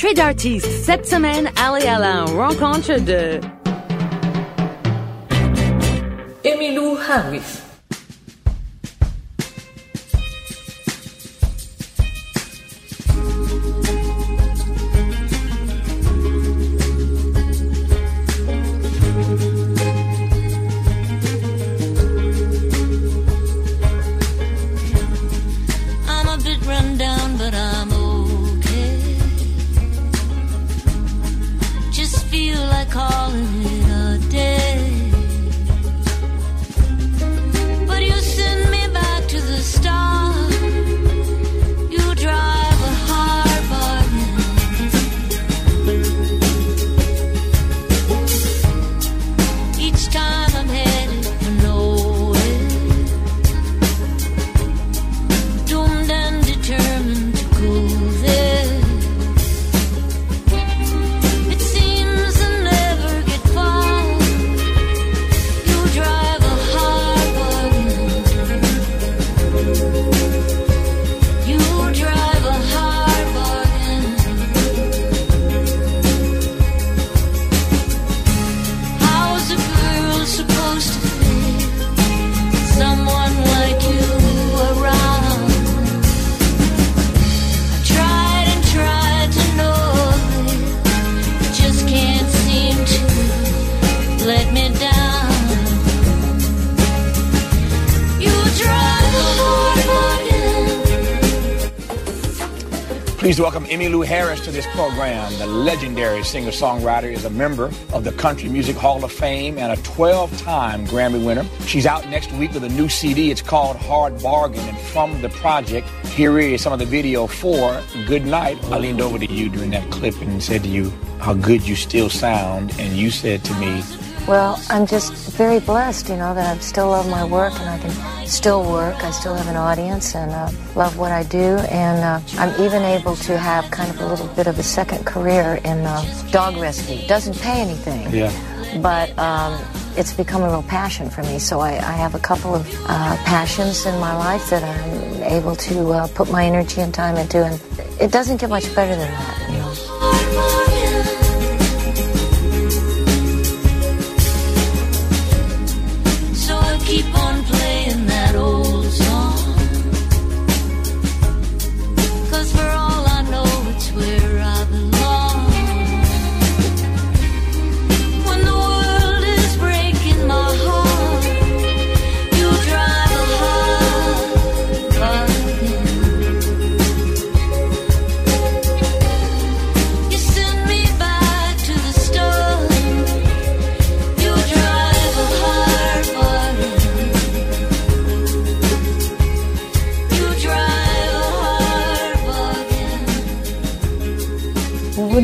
Portrait d'artiste. Cette semaine, allez à la rencontre de... Emilou Harris. Emmy Lou Harris to this program. The legendary singer songwriter is a member of the Country Music Hall of Fame and a 12 time Grammy winner. She's out next week with a new CD. It's called Hard Bargain. And from the project, here is some of the video for Good Night. I leaned over to you during that clip and said to you how good you still sound. And you said to me, Well, I'm just very blessed, you know, that I still love my work and I can still work. I still have an audience and uh, love what I do. And uh, I'm even able to have kind of a little bit of a second career in uh, dog rescue. Doesn't pay anything, Yeah. but um, it's become a real passion for me. So I, I have a couple of uh, passions in my life that I'm able to uh, put my energy and time into. And it doesn't get much better than that, you know.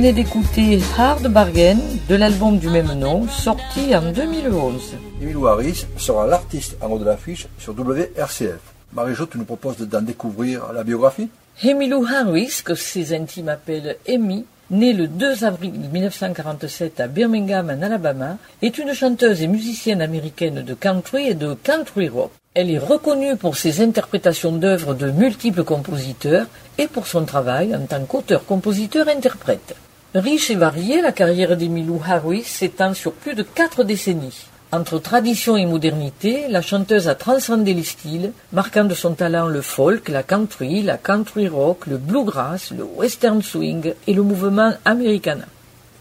Venez d'écouter Hard Bargain de l'album du même nom, sorti en 2011. Emilio Harris sera l'artiste en haut de l'affiche sur WRCF. Marie-Jo, tu nous proposes d'en découvrir la biographie? Emilou Harris, que ses intimes appellent Amy, née le 2 avril 1947 à Birmingham, en Alabama, est une chanteuse et musicienne américaine de country et de country rock. Elle est reconnue pour ses interprétations d'œuvres de multiples compositeurs et pour son travail en tant qu'auteur-compositeur-interprète. Riche et variée, la carrière d'Emilou Harris s'étend sur plus de quatre décennies. Entre tradition et modernité, la chanteuse a transcendé les styles, marquant de son talent le folk, la country, la country rock, le bluegrass, le western swing et le mouvement americana.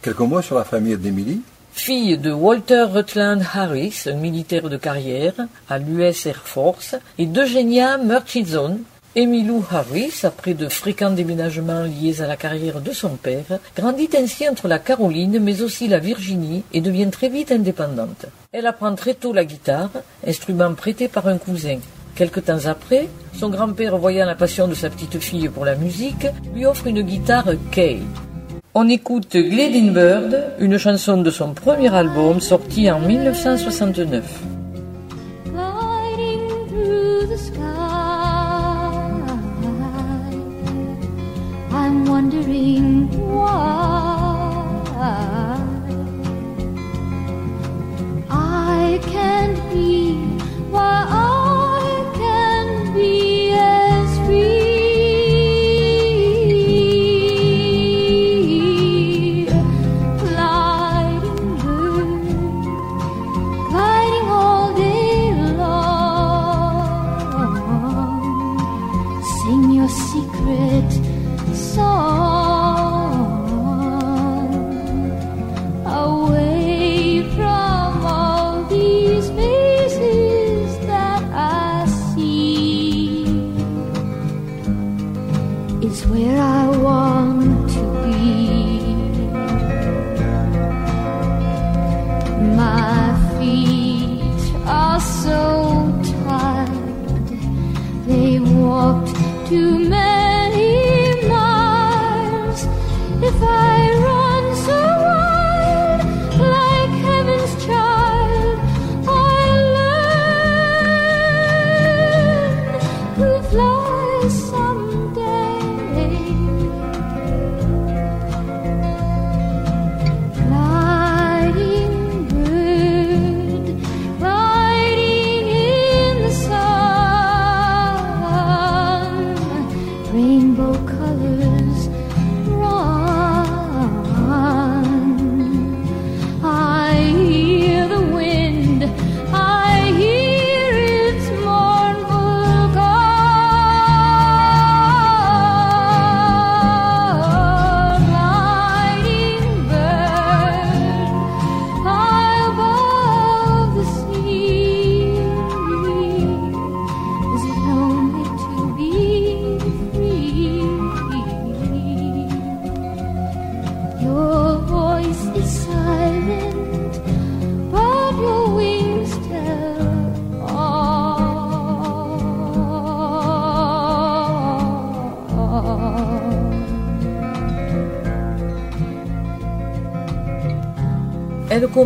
Quelques mots sur la famille d'Emily. Fille de Walter Rutland Harris, militaire de carrière à l'US Air Force, et d'Eugenia Murchison, Emilou Harris, après de fréquents déménagements liés à la carrière de son père, grandit ainsi entre la Caroline mais aussi la Virginie et devient très vite indépendante. Elle apprend très tôt la guitare, instrument prêté par un cousin. Quelque temps après, son grand-père, voyant la passion de sa petite fille pour la musique, lui offre une guitare Kay. On écoute Gladden Bird, une chanson de son premier album sorti en 1969. 情网。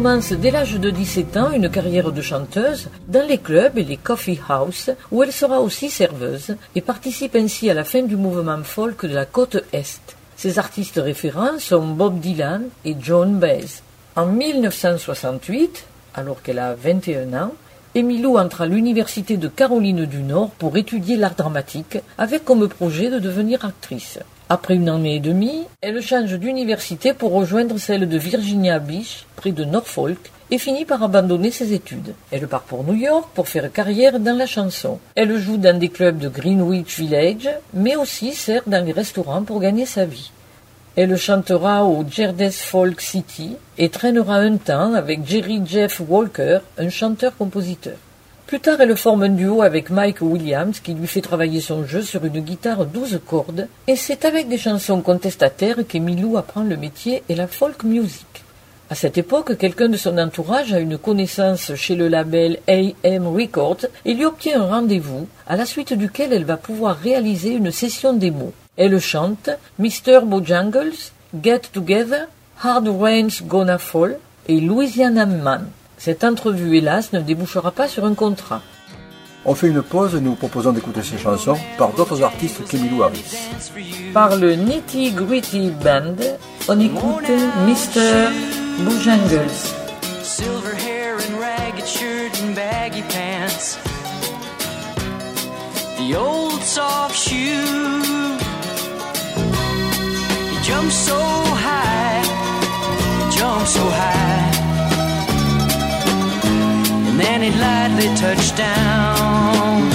Commence dès l'âge de 17 ans une carrière de chanteuse dans les clubs et les coffee house où elle sera aussi serveuse et participe ainsi à la fin du mouvement folk de la côte Est. Ses artistes référents sont Bob Dylan et Joan Baez. En 1968, alors qu'elle a 21 ans, Emilou entre à l'université de Caroline du Nord pour étudier l'art dramatique avec comme projet de devenir actrice. Après une année et demie, elle change d'université pour rejoindre celle de Virginia Beach, près de Norfolk, et finit par abandonner ses études. Elle part pour New York pour faire carrière dans la chanson. Elle joue dans des clubs de Greenwich Village, mais aussi sert dans les restaurants pour gagner sa vie. Elle chantera au Gerdes Folk City et traînera un temps avec Jerry Jeff Walker, un chanteur-compositeur. Plus tard, elle forme un duo avec Mike Williams qui lui fait travailler son jeu sur une guitare 12 cordes et c'est avec des chansons contestataires qu'Emilou apprend le métier et la folk music. À cette époque, quelqu'un de son entourage a une connaissance chez le label AM Records et lui obtient un rendez-vous, à la suite duquel elle va pouvoir réaliser une session démo. Elle chante Mr. Bojangles, Get Together, Hard Rain's Gonna Fall et Louisiana Man. Cette entrevue, hélas, ne débouchera pas sur un contrat. On fait une pause et nous vous proposons d'écouter ces chansons par d'autres artistes qu'Emilou Harris. Par le Nitty Gritty Band, on écoute Mr. Bojangles. Silver hair and ragged shirt and baggy pants. The old soft shoe. He jumped so high, he jumped so high. Then he lightly touched down.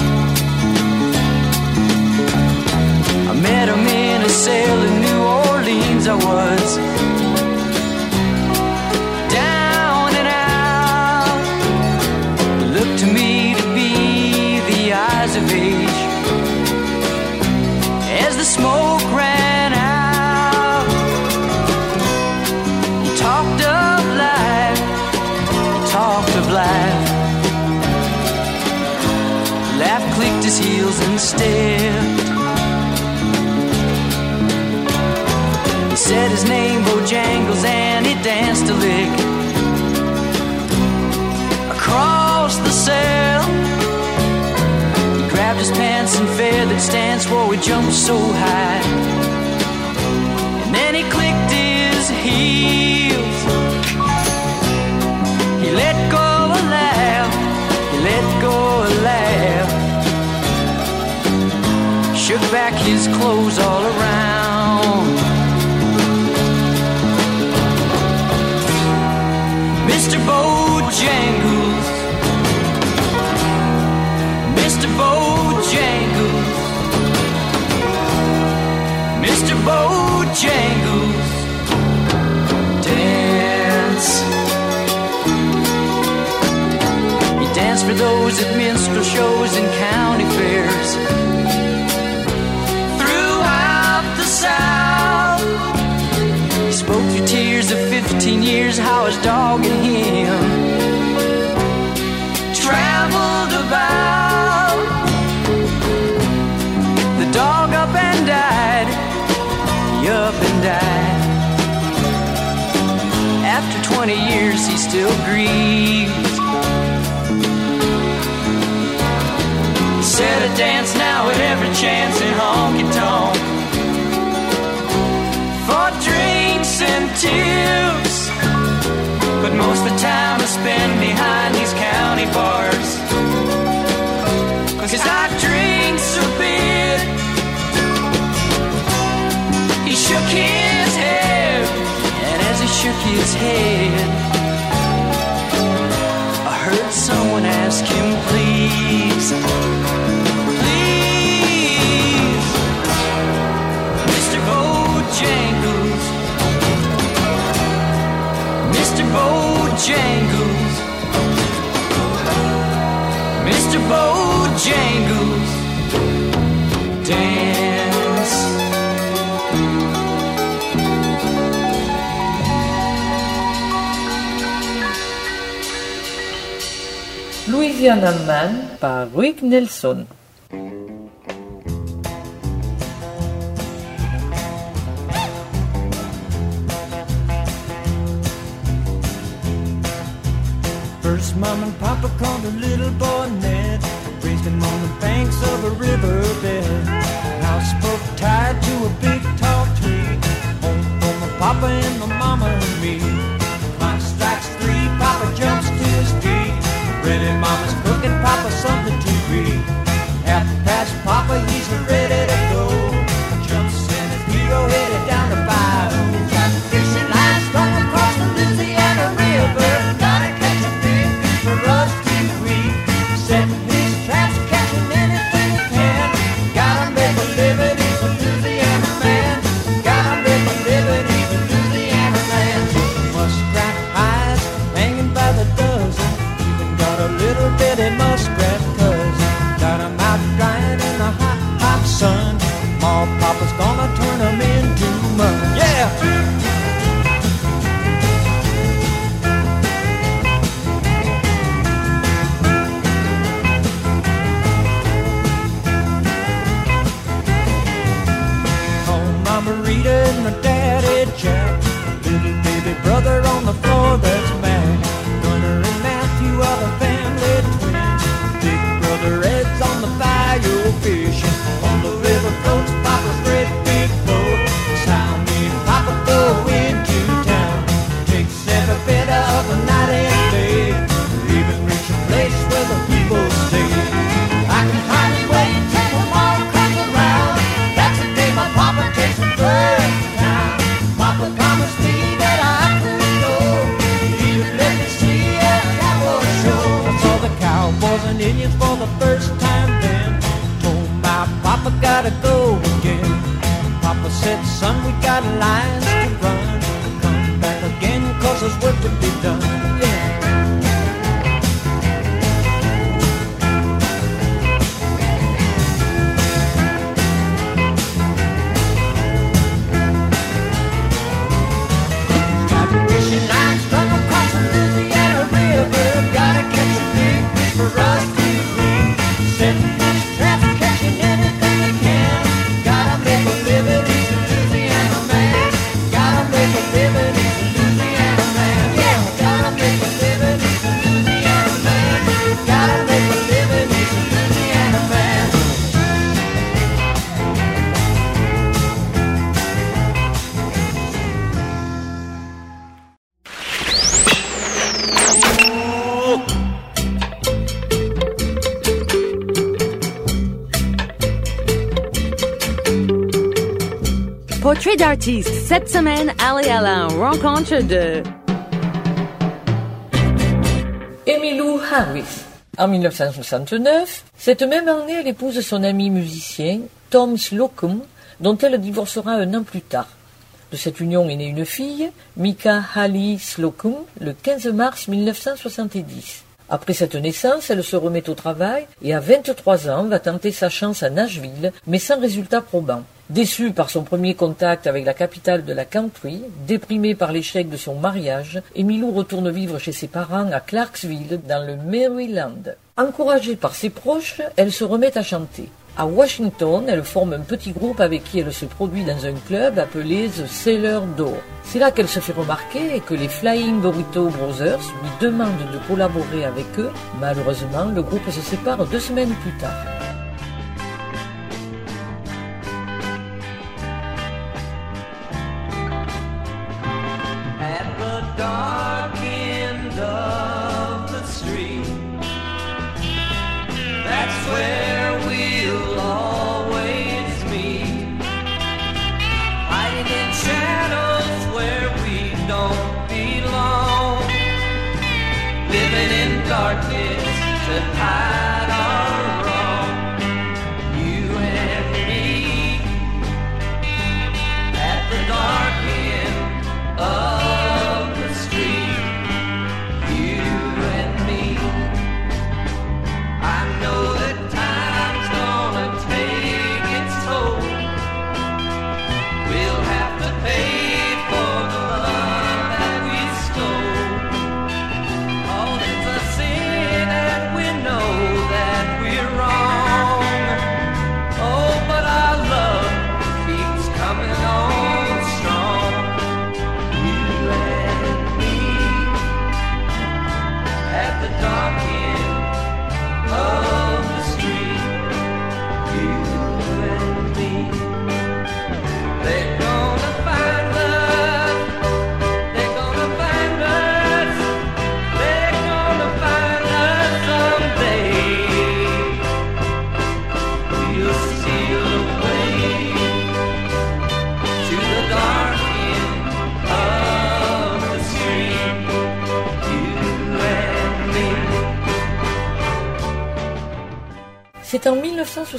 I met him in a cell in New Orleans, I was. Stepped. He said his name Bojangles and he danced a lick across the cell. He grabbed his pants and feathered stance, whoa, he jumped so high. Shook back his clothes all around. Mr. Bojangles. Mr. Bojangles. Mr. Bojangles. Dance. He danced for those at minstrel shows and county fairs. years I was dogging him. Traveled about the dog up and died, he up and died. After 20 years, he still grieves. Said a dance now at every chance in honky tonk for drinks and tears. Most of the time I spend behind these county bars. Cause I drink so big. He shook his head, and as he shook his head, I heard someone ask him, please. Indiana Man par Rick Nelson. First mom and papa called a little boy Ned Raised him on the banks of a riverbed Houseboat tied to a big tall tree Home for my papa and Cette semaine, allez à la rencontre de Emilou Harris. En 1969, cette même année, elle épouse son ami musicien, Tom Slocum, dont elle divorcera un an plus tard. De cette union est née une fille, Mika Hali Slocum, le 15 mars 1970. Après cette naissance, elle se remet au travail et à 23 ans va tenter sa chance à Nashville, mais sans résultat probant. Déçu par son premier contact avec la capitale de la country, déprimé par l'échec de son mariage, Emilou retourne vivre chez ses parents à Clarksville, dans le Maryland. Encouragée par ses proches, elle se remet à chanter. À Washington, elle forme un petit groupe avec qui elle se produit dans un club appelé The Sailor Door. C'est là qu'elle se fait remarquer et que les Flying Burrito Brothers lui demandent de collaborer avec eux. Malheureusement, le groupe se sépare deux semaines plus tard.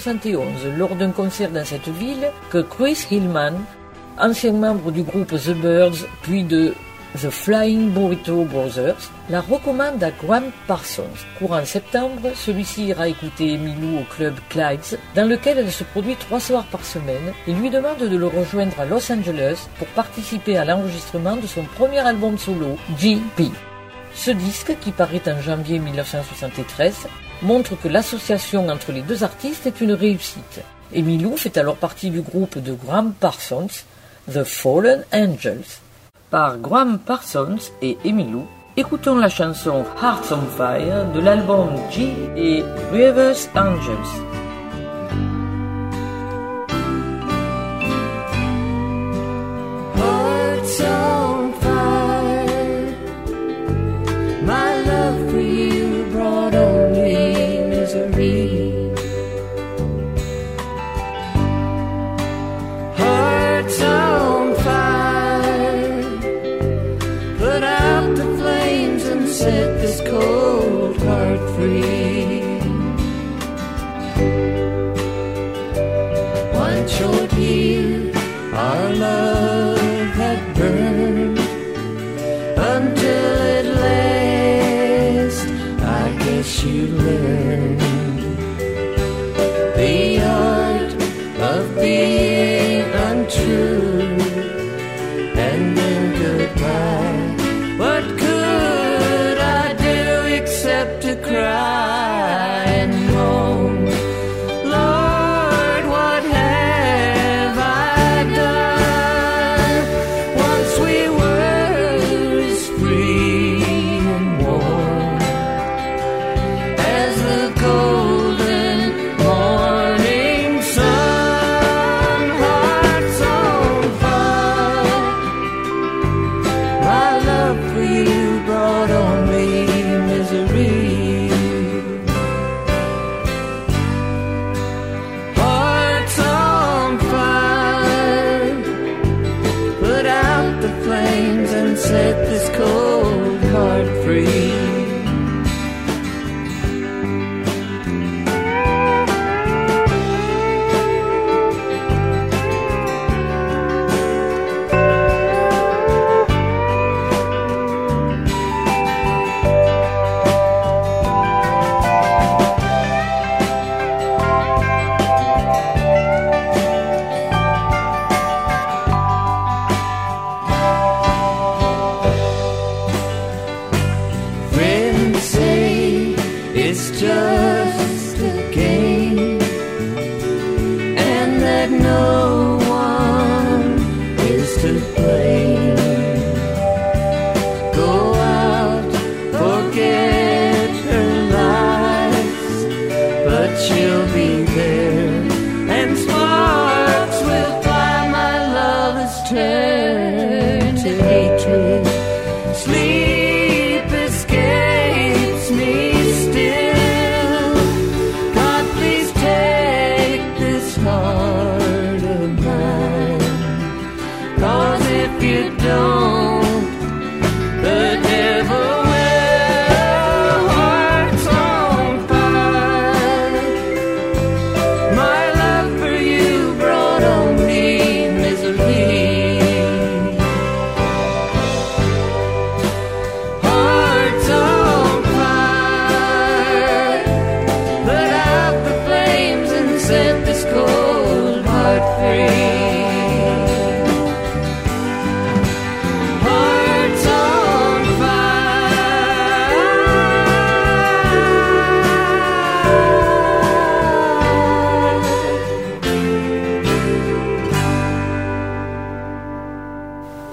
1971, lors d'un concert dans cette ville, que Chris Hillman, ancien membre du groupe The Birds, puis de The Flying Burrito Brothers, la recommande à Graham Parsons. Courant septembre, celui-ci ira écouter Emilou au club Clyde's, dans lequel elle se produit trois soirs par semaine, et lui demande de le rejoindre à Los Angeles pour participer à l'enregistrement de son premier album solo, GP. Ce disque, qui paraît en janvier 1973, montre que l'association entre les deux artistes est une réussite. Emilou fait alors partie du groupe de Graham Parsons, The Fallen Angels. Par Graham Parsons et Emilou, écoutons la chanson Hearts on Fire de l'album G et Rivers Angels.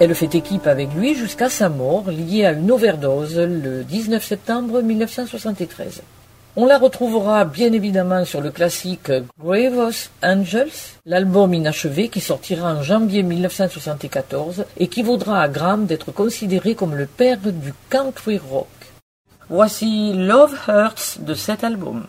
Elle fait équipe avec lui jusqu'à sa mort, liée à une overdose le 19 septembre 1973. On la retrouvera bien évidemment sur le classique Gravos Angels, l'album inachevé qui sortira en janvier 1974 et qui vaudra à Graham d'être considéré comme le père du country rock. Voici Love Hurts de cet album.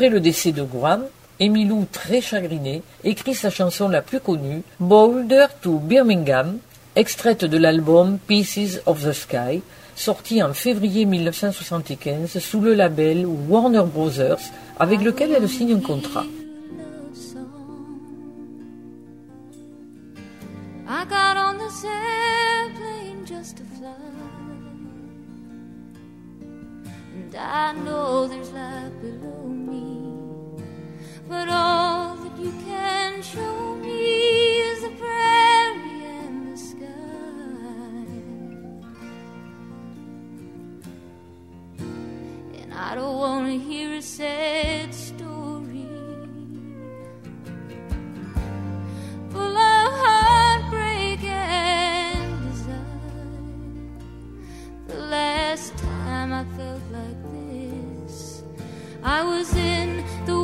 Après le décès de Graham, Emmylou, très chagrinée, écrit sa chanson la plus connue, Boulder to Birmingham, extraite de l'album Pieces of the Sky, sorti en février 1975 sous le label Warner Brothers, avec lequel elle signe un contrat. I got on just to fly. But all that you can show me is the prairie and the sky. And I don't want to hear a sad story full of heartbreak and desire. The last time I felt like this, I was in the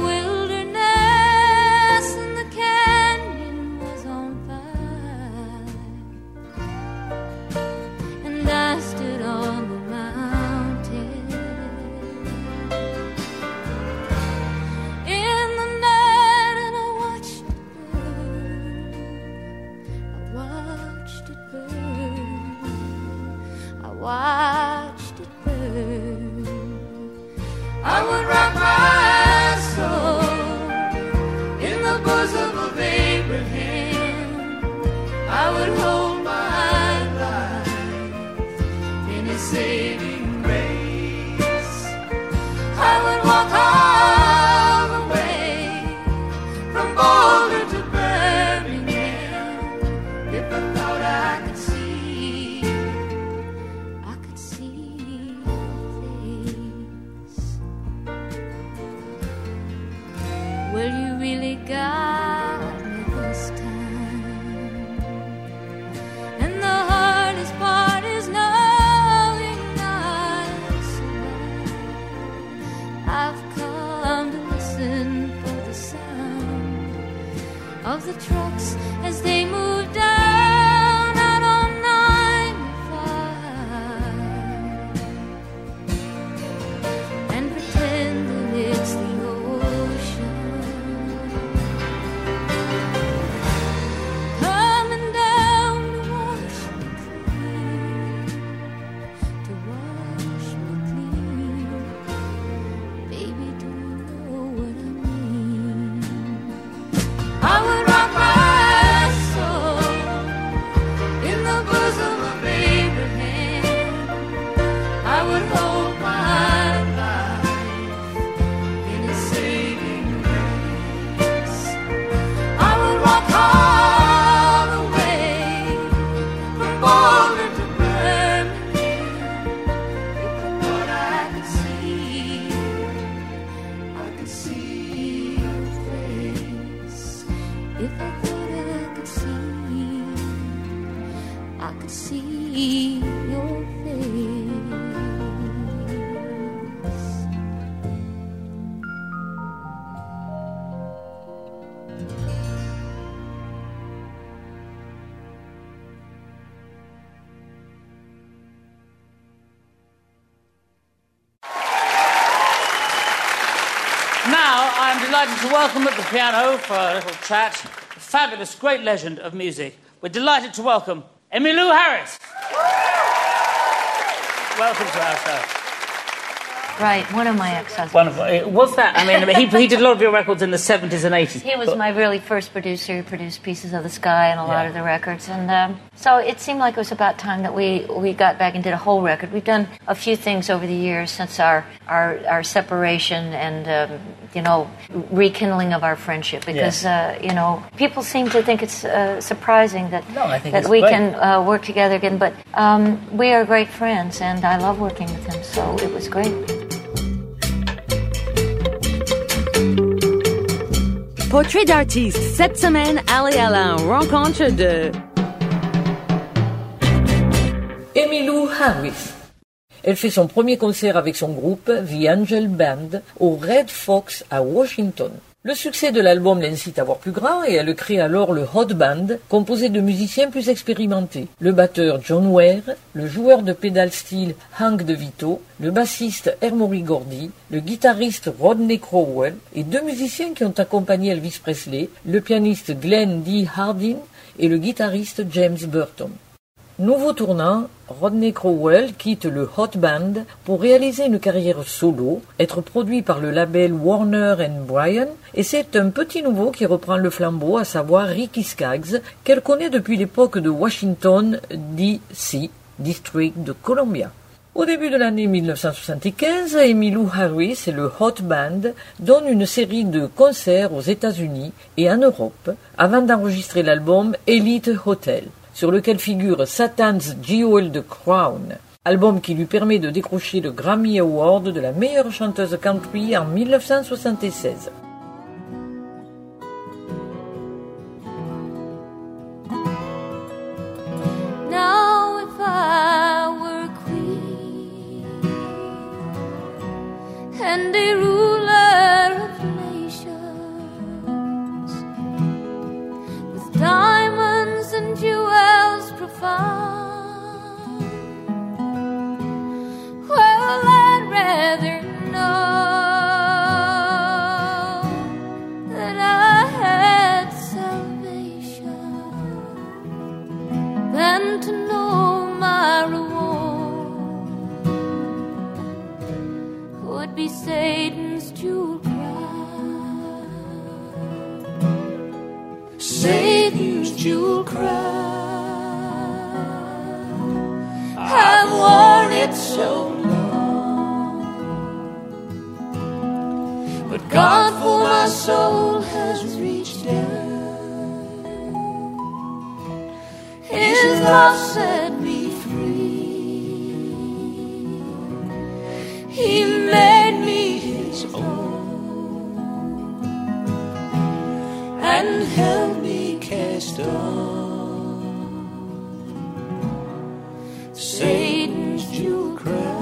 see delighted to welcome at the piano for a little chat a fabulous, great legend of music. We're delighted to welcome Emmylou Harris. welcome to our show. Right, one of my ex-husbands. Wonderful. Uh, Was that? I mean, he, he did a lot of your records in the 70s and 80s. He was but- my really first producer. He produced Pieces of the Sky and a lot of the records, and um, so it seemed like it was about time that we, we got back and did a whole record. We've done a few things over the years since our our, our separation and um, you know rekindling of our friendship because uh, you know people seem to think it's uh, surprising that No, that we great. can uh, work together again. But um, we are great friends, and I love working with him, so it was great. Portrait d'artiste. Cette semaine, allez à la rencontre de Emmylou Harris. Elle fait son premier concert avec son groupe, The Angel Band, au Red Fox à Washington. Le succès de l'album l'incite à voir plus grand et elle crée alors le Hot Band, composé de musiciens plus expérimentés. Le batteur John Ware, le joueur de pédale steel Hank DeVito, le bassiste Hermory Gordy, le guitariste Rodney Crowell et deux musiciens qui ont accompagné Elvis Presley, le pianiste Glenn D. Hardin et le guitariste James Burton. Nouveau tournant, Rodney Crowell quitte le Hot Band pour réaliser une carrière solo, être produit par le label Warner Bryan, et c'est un petit nouveau qui reprend le flambeau, à savoir Ricky Skaggs, qu'elle connaît depuis l'époque de Washington, D.C., District de Columbia. Au début de l'année 1975, Emmylou Harris et le Hot Band donnent une série de concerts aux États-Unis et en Europe avant d'enregistrer l'album Elite Hotel sur lequel figure Satan's Jewel the Crown, album qui lui permet de décrocher le Grammy Award de la meilleure chanteuse country en 1976. Profound, well I'd rather know that I had salvation than to know my reward would be Satan's jewel crown. Satan's jewel crown. I've worn it so long, but God for my soul has reached down. His love set me free. He made me his own and held me cast on Satan's jewel crown.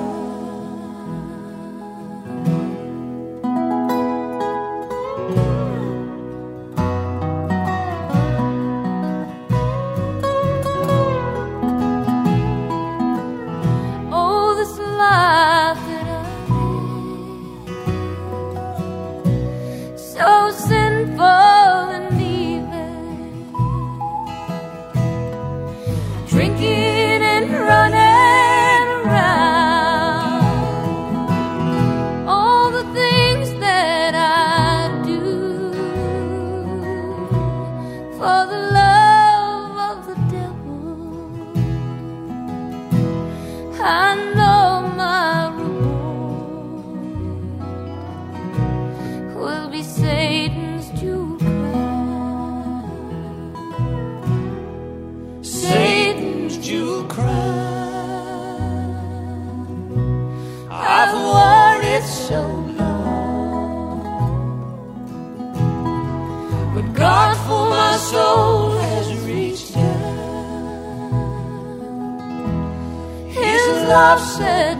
zawsze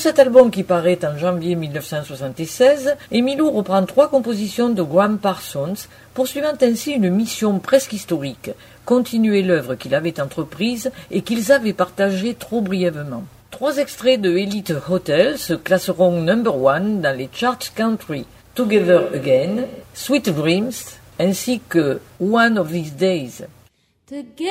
Sur cet album qui paraît en janvier 1976, Emilou reprend trois compositions de Graham Parsons, poursuivant ainsi une mission presque historique, continuer l'œuvre qu'il avait entreprise et qu'ils avaient partagée trop brièvement. Trois extraits de Elite Hotel se classeront number one dans les charts country, Together Again, Sweet Dreams, ainsi que One of These Days. together.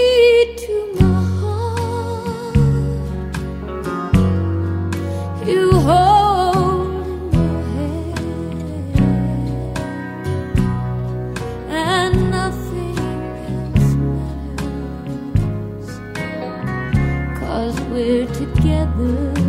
together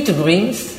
Sweet Dreams,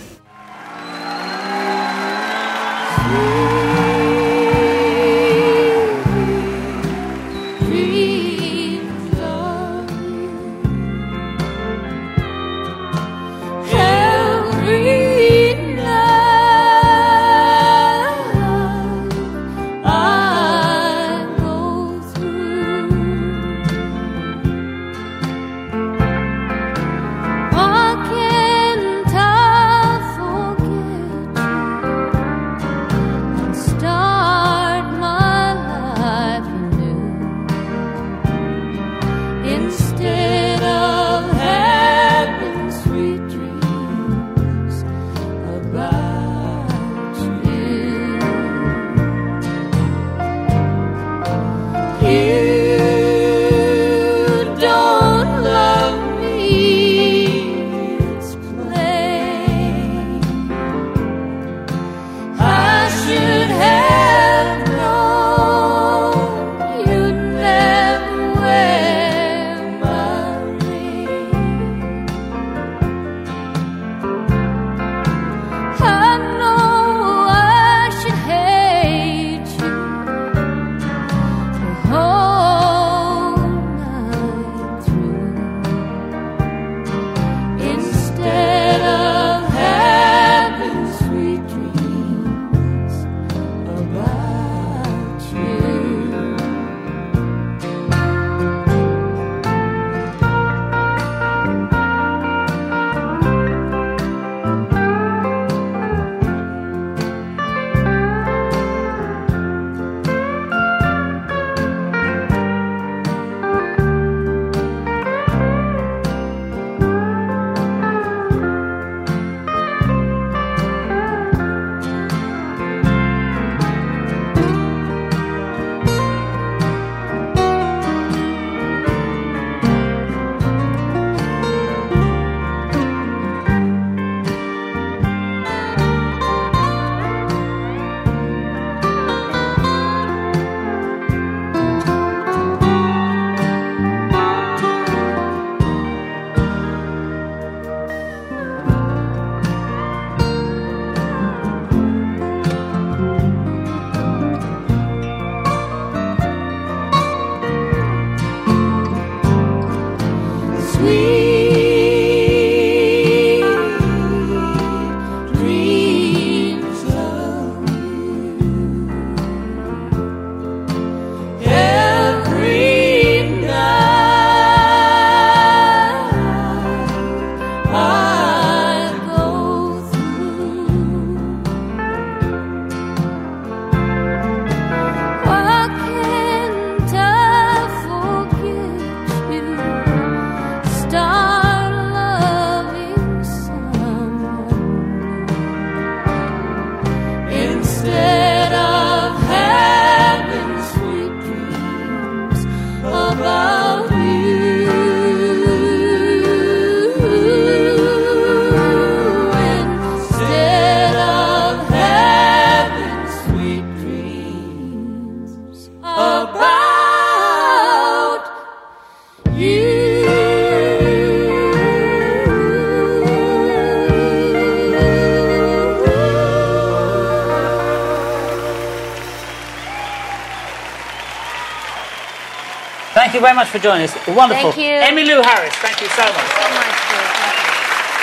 Thank you very much for joining us. Wonderful. Thank you. Emmylou Harris, thank you so much. So much.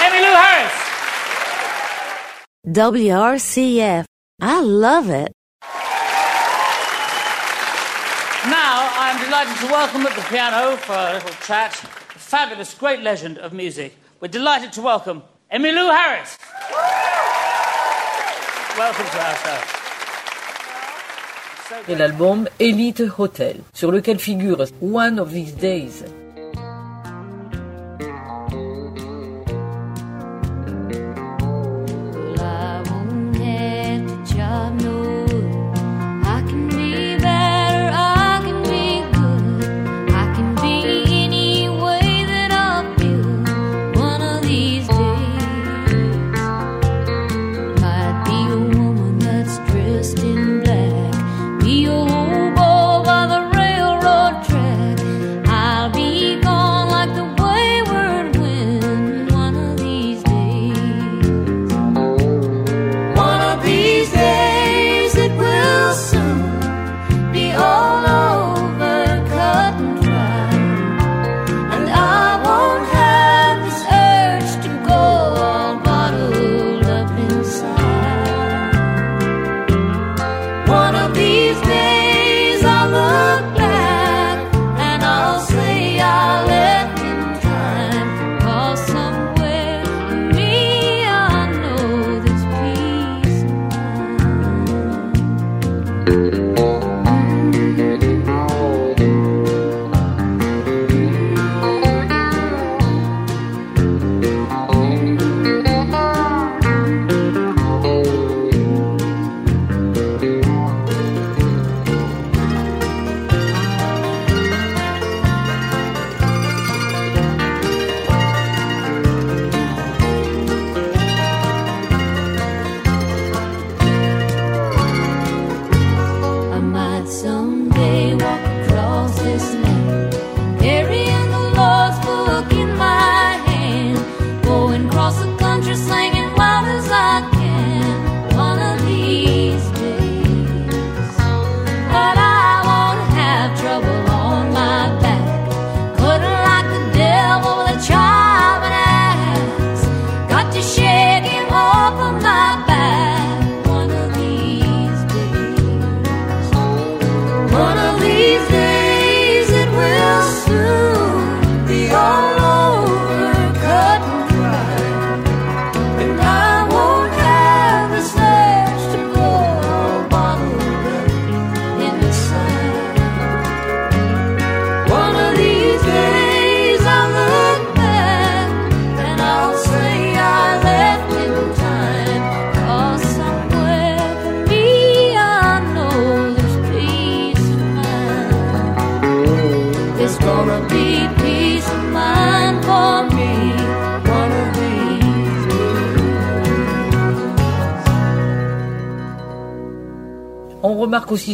Emmylou Harris. WRCF. I love it. Now, I'm delighted to welcome at the piano for a little chat a fabulous, great legend of music. We're delighted to welcome Emmylou Harris. welcome to our show. et l'album Elite Hotel, sur lequel figure One of These Days,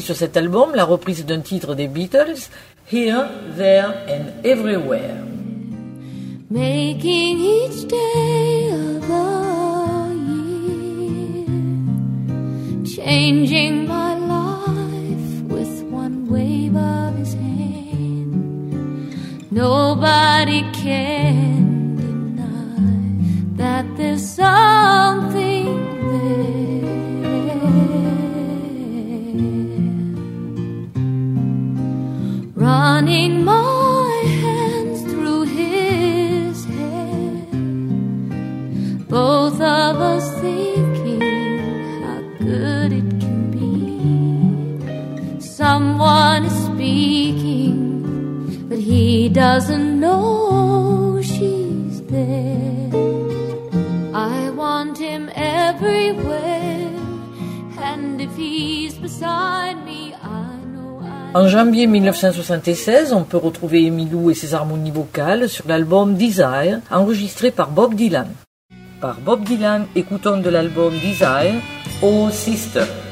sur cet album la reprise d'un titre des Beatles, Here, There and Everywhere. En janvier 1976, on peut retrouver Emilou et ses harmonies vocales sur l'album Desire, enregistré par Bob Dylan. Par Bob Dylan, écoutons de l'album Desire, Oh Sister.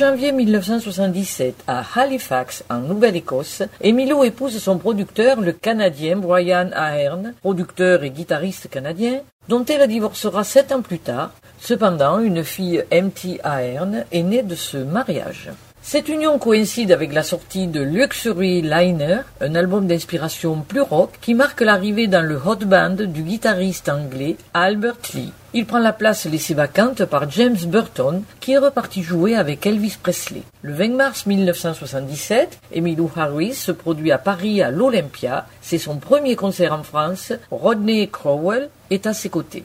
janvier 1977, à Halifax, en Nouvelle-Écosse, Emilio épouse son producteur, le Canadien Brian Ahern, producteur et guitariste canadien, dont elle divorcera sept ans plus tard. Cependant, une fille, M.T. Ahern, est née de ce mariage. Cette union coïncide avec la sortie de Luxury Liner, un album d'inspiration plus rock qui marque l'arrivée dans le hot band du guitariste anglais Albert Lee. Il prend la place laissée vacante par James Burton, qui est reparti jouer avec Elvis Presley. Le 20 mars 1977, Emmylou Harris se produit à Paris à l'Olympia. C'est son premier concert en France. Rodney Crowell est à ses côtés.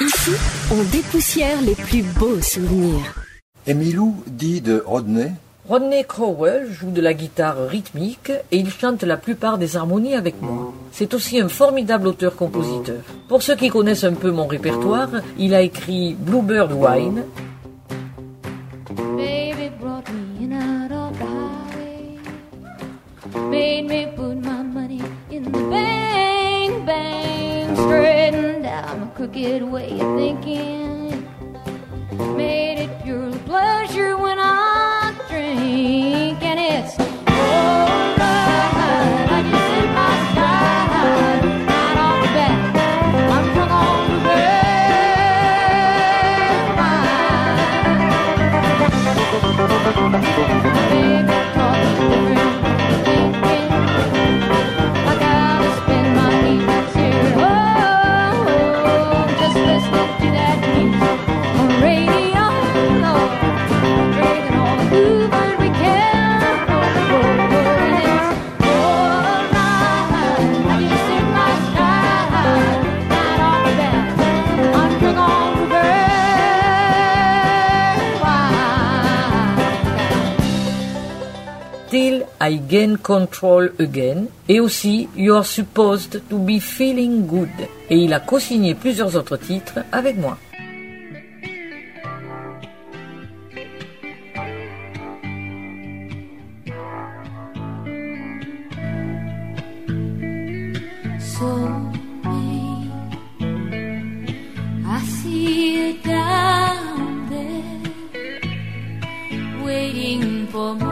Ici, on dépoussière les plus beaux souvenirs. Emilou dit de Rodney Rodney Crowell joue de la guitare rythmique et il chante la plupart des harmonies avec moi. C'est aussi un formidable auteur-compositeur. Pour ceux qui connaissent un peu mon répertoire, il a écrit Bluebird Wine, And it's alright. I Gain Control Again et aussi You're Supposed to Be Feeling Good. Et il a co-signé plusieurs autres titres avec moi. me.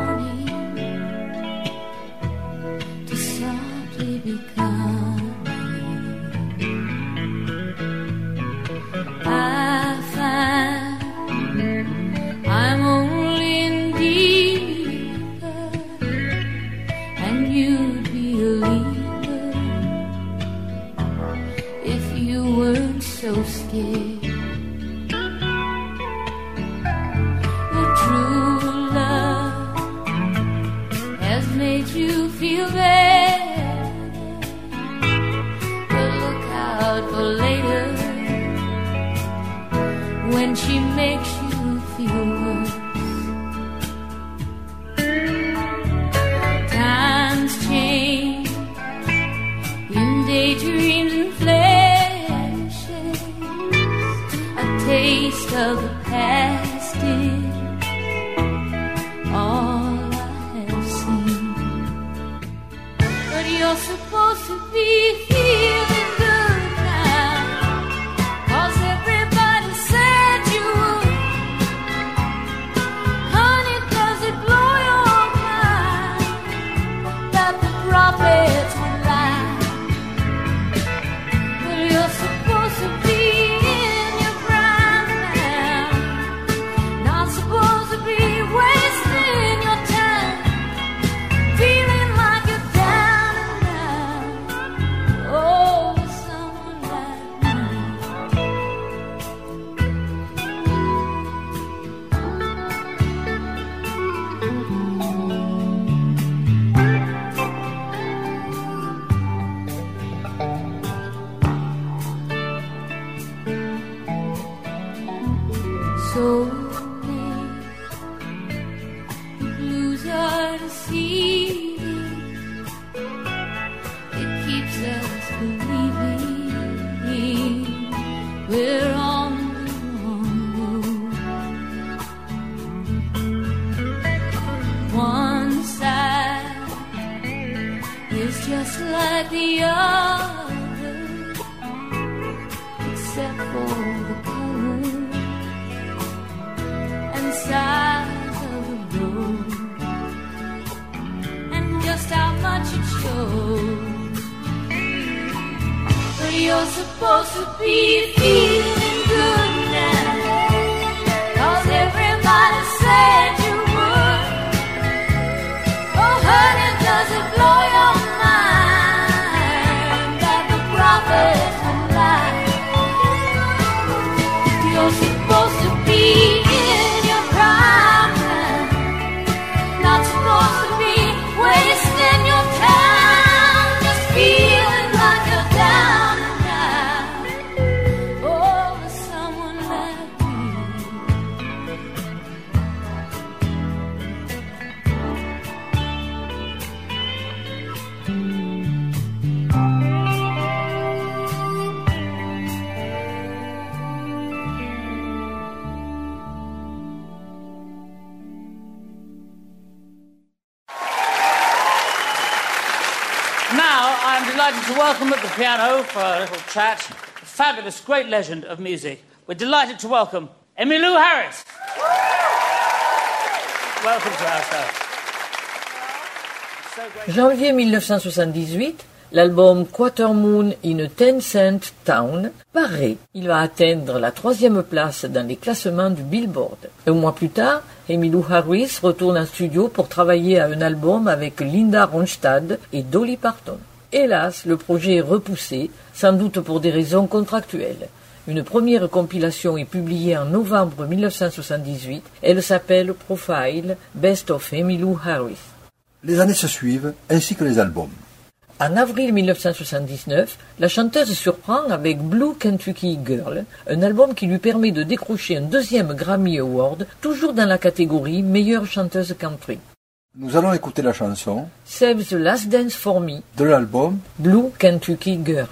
Supposed to be feeling piano for a little chat a fabulous, great legend of music. We're delighted to welcome Emmylou Harris. welcome to our show. Janvier 1978, l'album Quatermoon in a Ten Cent Town paraît. Il va atteindre la troisième place dans les classements du Billboard. Un mois plus tard, Emmylou Harris retourne en studio pour travailler à un album avec Linda Ronstadt et Dolly Parton. Hélas, le projet est repoussé, sans doute pour des raisons contractuelles. Une première compilation est publiée en novembre 1978. Elle s'appelle Profile Best of Emmylou Harris. Les années se suivent, ainsi que les albums. En avril 1979, la chanteuse surprend avec Blue Kentucky Girl, un album qui lui permet de décrocher un deuxième Grammy Award, toujours dans la catégorie meilleure chanteuse country. Nous allons écouter la chanson Save the Last Dance for Me, de l'album Blue Kentucky Girl.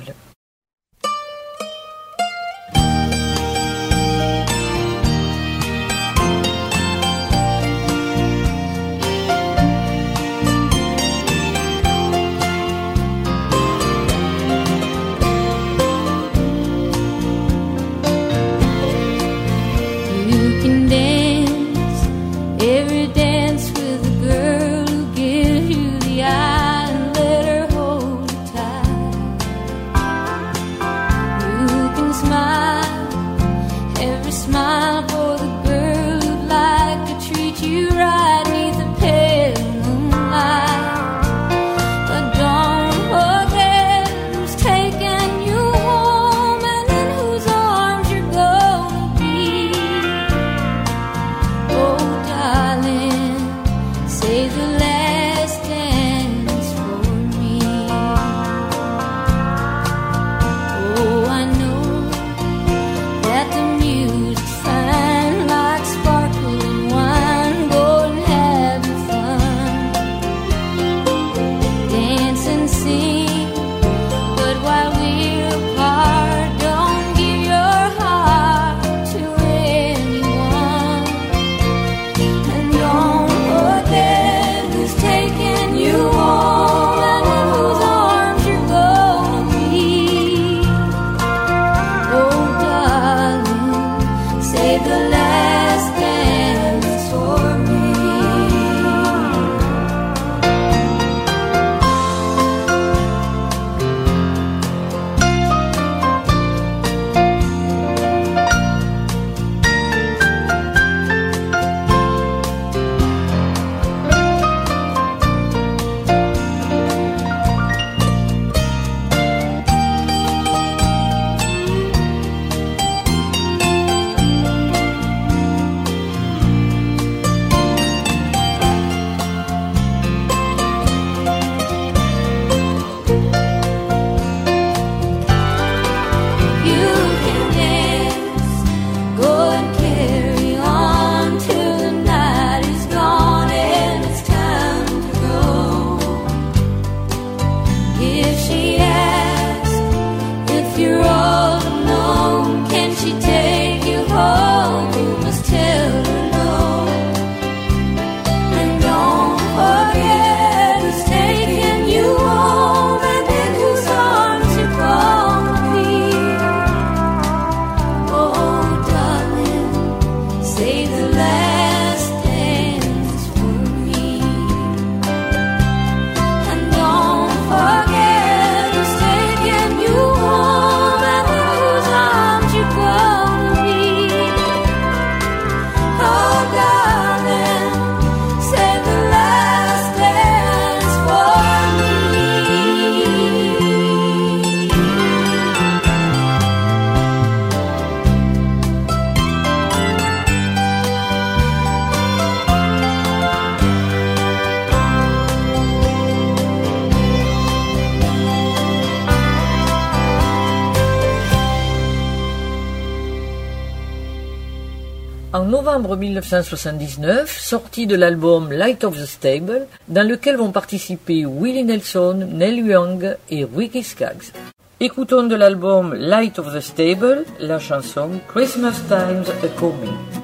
1979, sortie de l'album Light of the Stable, dans lequel vont participer Willie Nelson, Neil Young et Ricky Skaggs. Écoutons de l'album Light of the Stable la chanson Christmas Time's a Coming.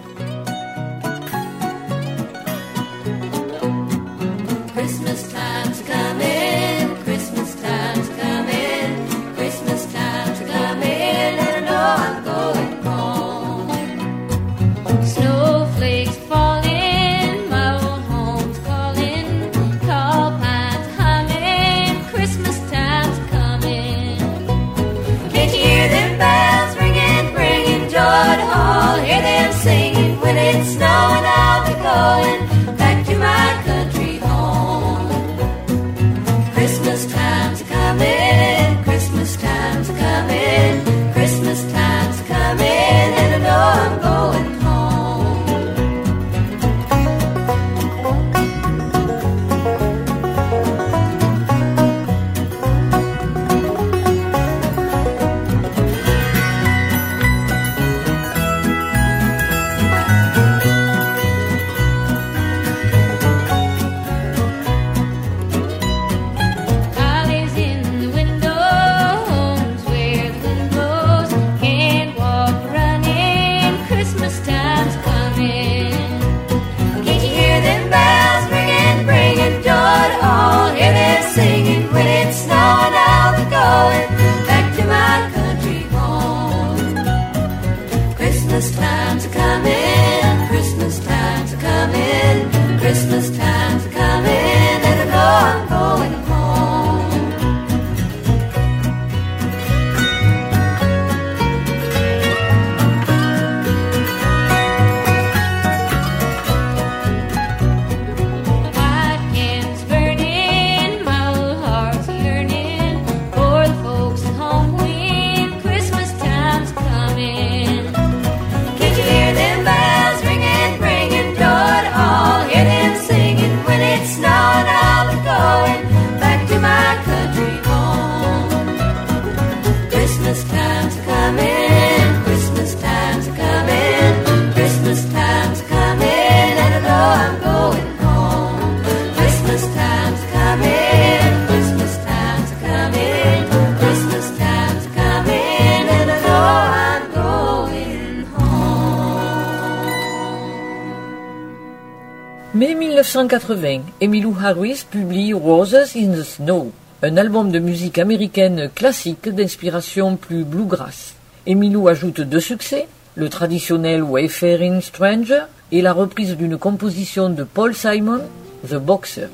1980, Emmylou Harris publie Roses in the Snow, un album de musique américaine classique d'inspiration plus bluegrass. Emmylou ajoute deux succès, le traditionnel Wayfaring Stranger et la reprise d'une composition de Paul Simon, The Boxer.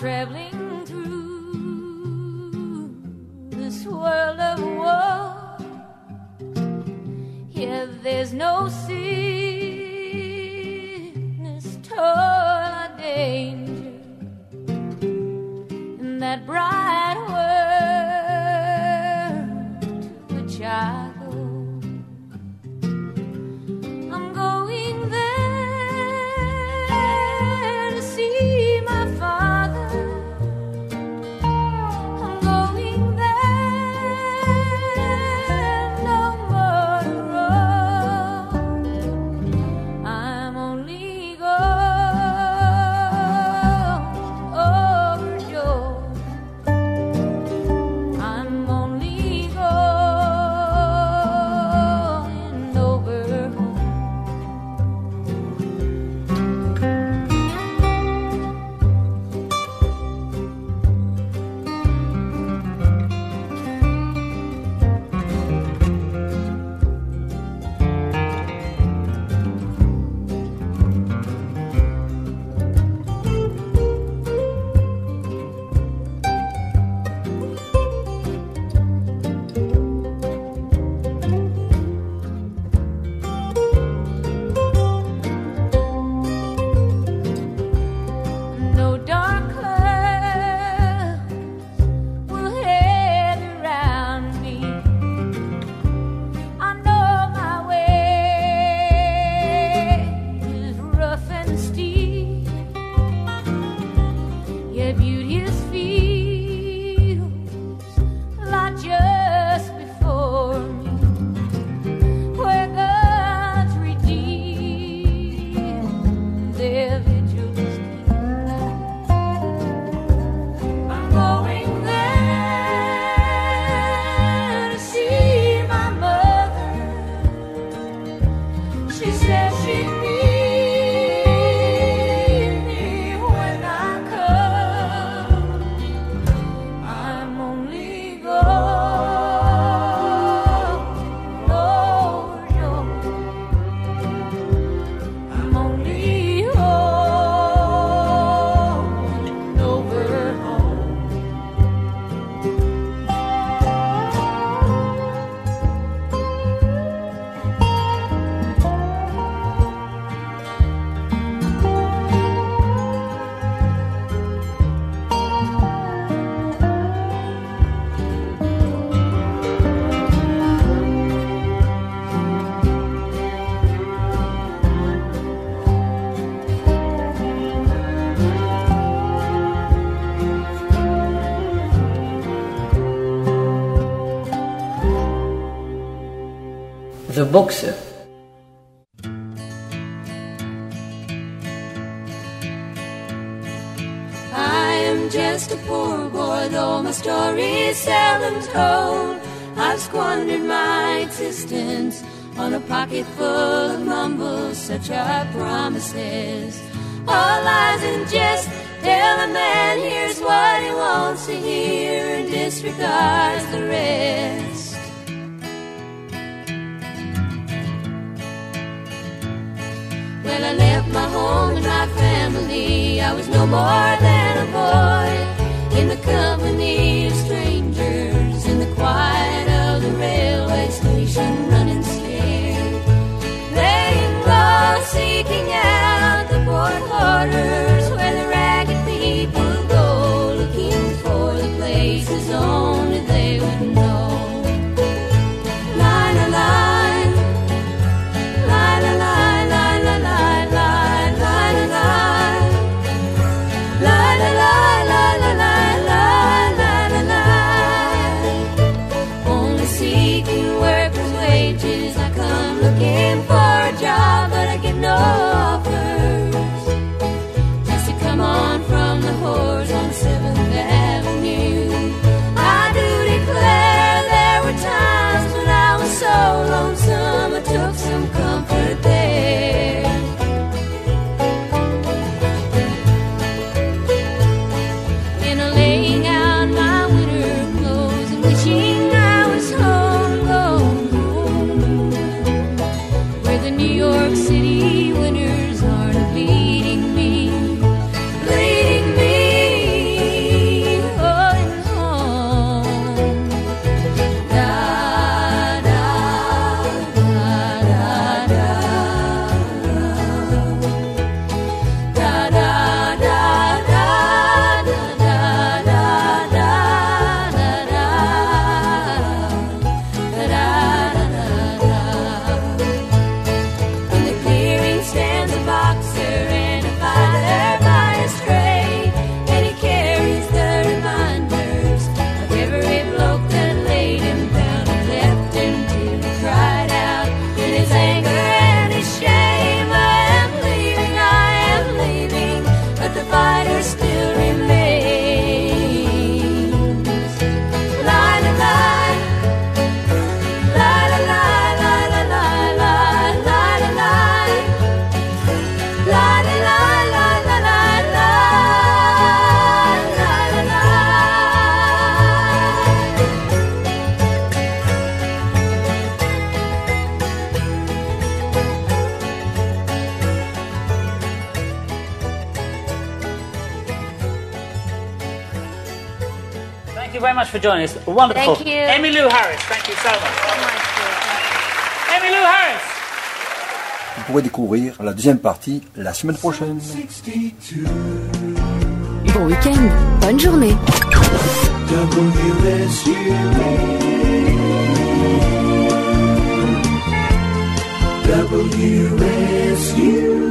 Traveling no sea. Boxer. I am just a poor boy, though my story is seldom told. I've squandered my existence on a pocket full of mumbles, such are promises. All lies and jest. Tell a man here's what he wants to hear and disregards no more than a boy. In the company of strangers in the quiet of the railway station, running scared, laying low, seeking out the board quarters where the ragged people go, looking for the places only for joining us. Wonderful. Thank you. Emmylou Harris, thank you so much. Emmylou Harris. Vous pourrez découvrir la deuxième partie la semaine prochaine. Bon week-end, bonne journée. WSU.